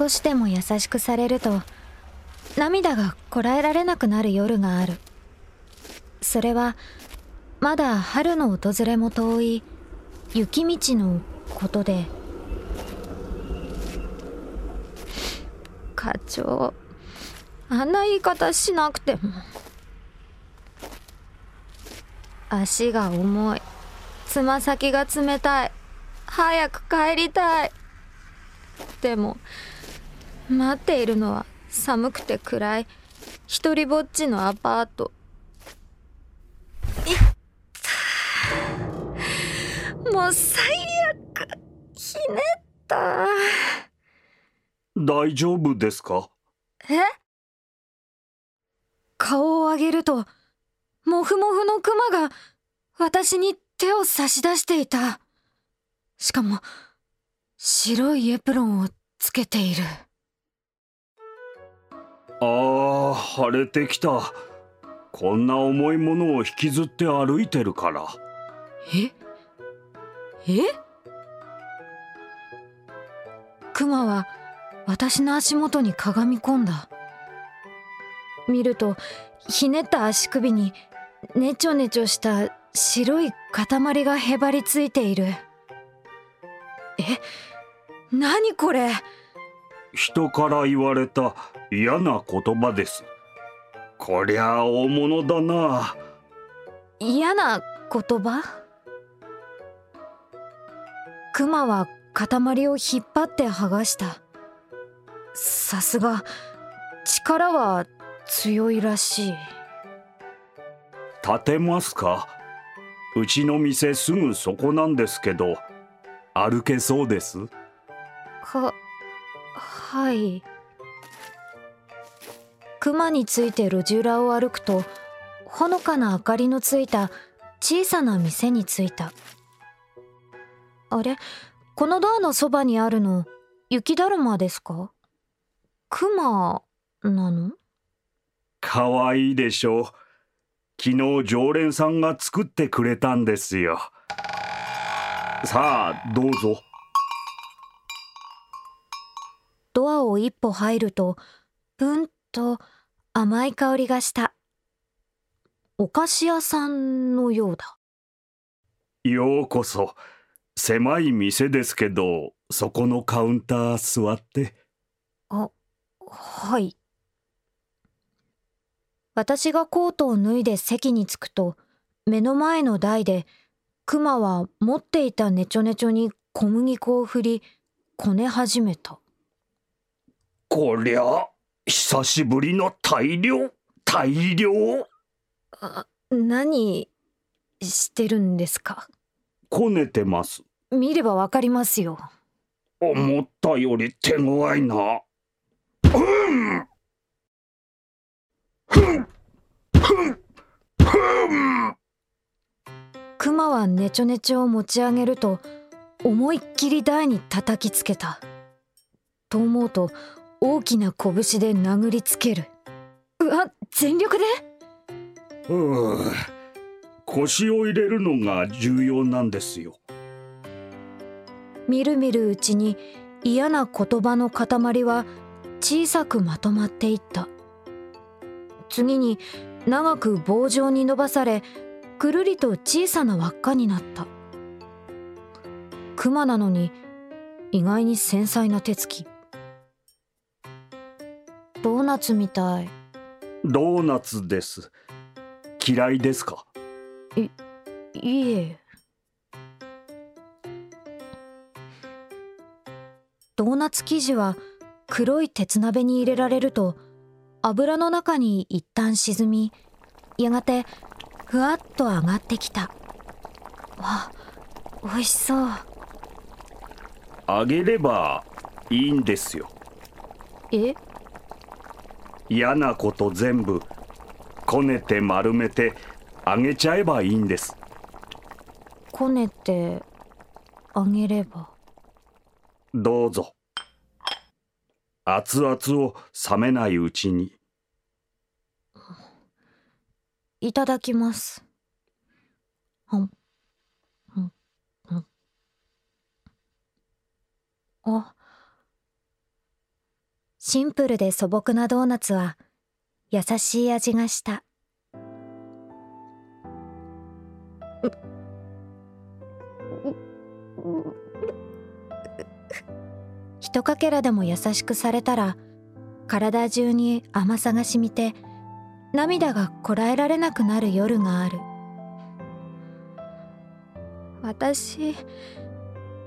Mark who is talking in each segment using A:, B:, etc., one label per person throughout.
A: 少しでも優しくされると涙がこらえられなくなる夜がある。それはまだ春の訪れも遠い雪道のことで。課長あんな言い方しなくても。足が重い。つま先が冷たい。早く帰りたい。でも待っているのは寒くて暗い。一人ぼっちのアパート。いっもう最悪。ひねった
B: 大丈夫ですか？
A: え？顔を上げるともふもふのクマが私に手を差し出していた。しかも白いエプロンをつけている
B: ああ晴れてきた。こんな重いものを引きずって歩いてるから。
A: え？え？クマは私の足元にかがみ込んだ。見るとひねった足首にねちょねちょした白い塊がへばりついている。え？何これ？
B: 人から言われた嫌な言葉です。こりゃ大物だな。
A: 嫌な言葉？クマは塊を引っ張って剥がした。さすが力は強いらしい。
B: 立てますか？うちの店すぐそこなんですけど歩けそうです？
A: ははい熊について路地裏を歩くとほのかな明かりのついた小さな店に着いた。あれ？このドアのそばにあるの雪だるまですか？熊なの？
B: かわいいでしょう。昨日常連さんが作ってくれたんですよ。さあどうぞ。
A: ドアを一歩入るとぷんと甘い香りがした。お菓子屋さんのようだ。
B: ようこそ。狭い店ですけどそこのカウンター座って。
A: あはい。私がコートを脱いで席に着くと目の前の台でクマは持っていたネチョネチョに小麦粉を振りこね始めた。
B: こりゃ久しぶりの大量大量
A: あ何してるんですか？
B: こねてます。
A: 見ればわかりますよ。
B: 思ったより手強いな。うん。ふん。ふん。ふん。
A: クマはネチョネチョを持ち上げると思いっきり台に叩きつけたと思うと大きな拳で殴りつける。うわ全力で？
B: うう腰を入れるのが重要なんですよ。
A: みるみるうちに嫌な言葉の塊は小さくまとまっていった。次に長く棒状に伸ばされくるりと小さな輪っかになった。クマなのに意外に繊細な手つきドーナツみたい。
B: ドーナツです。嫌いですか？
A: いいえ。ドーナツ生地は黒い鉄鍋に入れられると油の中に一旦沈みやがてふわっと上がってきた。わ美味しそう。
B: あげればいいんですよ。
A: え？
B: 嫌なこと全部こねて丸めてあげちゃえばいいんです。
A: こねてあげれば。
B: どうぞ。熱々を冷めないうちに。
A: いただきます。ほんほんほんあシンプルで素朴なドーナツは優しい味がした。ひとかけらでも優しくされたら体中に甘さがしみて涙がこらえられなくなる夜がある。私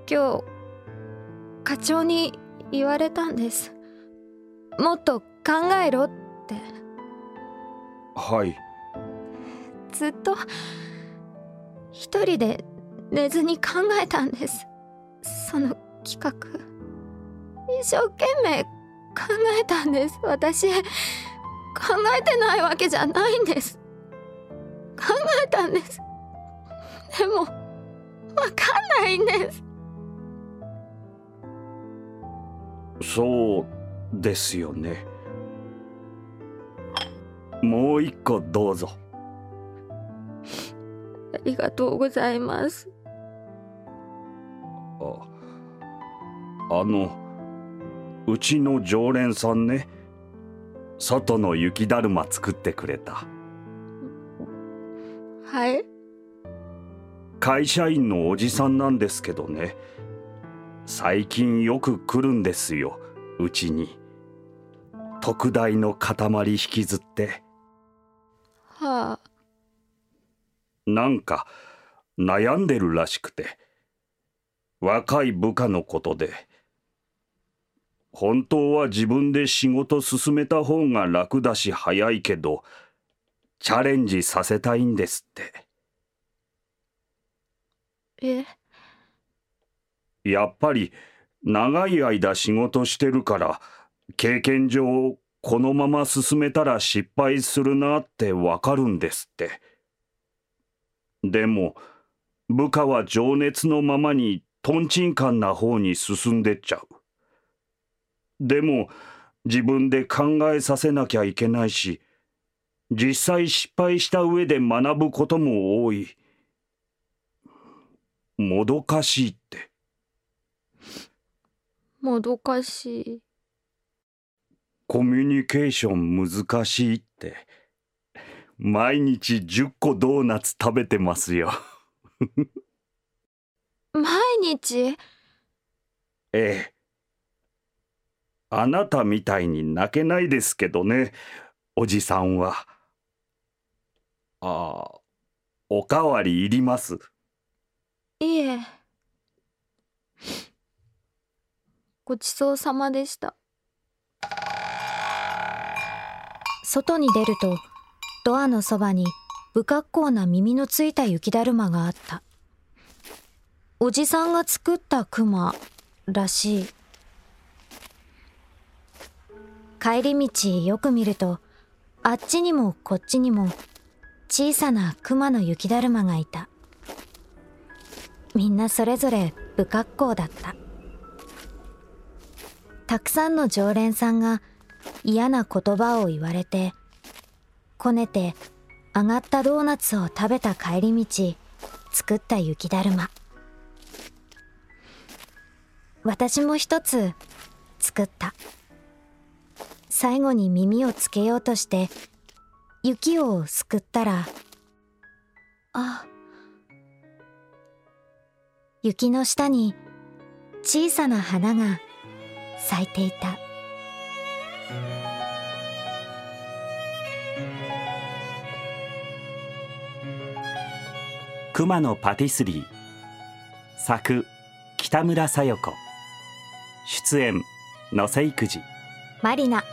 A: 今日課長に言われたんです。もっと考えろって。
B: はい。
A: ずっと一人で寝ずに考えたんです。その企画。一生懸命考えたんです。私考えてないわけじゃないんです。考えたんです。でもわかんないんです。
B: そうですよね。もう一個どうぞ。
A: ありがとうございます。
B: ああのうちの常連さんね。外の雪だるま作ってくれた。
A: はい。
B: 会社員のおじさんなんですけどね。最近よく来るんですようちに特大の塊引きずって。
A: はあ。
B: なんか悩んでるらしくて。若い部下のことで。本当は自分で仕事進めた方が楽だし早いけどチャレンジさせたいんですって。
A: え？
B: やっぱり長い間仕事してるから経験上このまま進めたら失敗するなってわかるんですって。でも部下は情熱のままにとんちんかんな方に進んでっちゃう。でも自分で考えさせなきゃいけないし実際失敗した上で学ぶことも多い。もどかしいって。
A: もどかしい
B: コミュニケーション難しいって。毎日10個ドーナツ食べてますよ。
A: 毎日？
B: ええ。あなたみたいに泣けないですけどね、おじさんは。ああ、おかわりいります。
A: いえごちそうさまでした外に出るとドアのそばに不格好な耳のついた雪だるまがあった。おじさんが作ったクマらしい。帰り道よく見るとあっちにもこっちにも小さなクマの雪だるまがいた。みんなそれぞれ不格好だった。たくさんの常連さんが嫌な言葉を言われてこねて上がったドーナツを食べた帰り道作った雪だるま。私も一つ作った。最後に耳をつけようとして雪をすくったらあ雪の下に小さな花が咲いていた。
C: 熊野パティスリー。作北村小夜子。出演野瀬育児。
A: マリナ。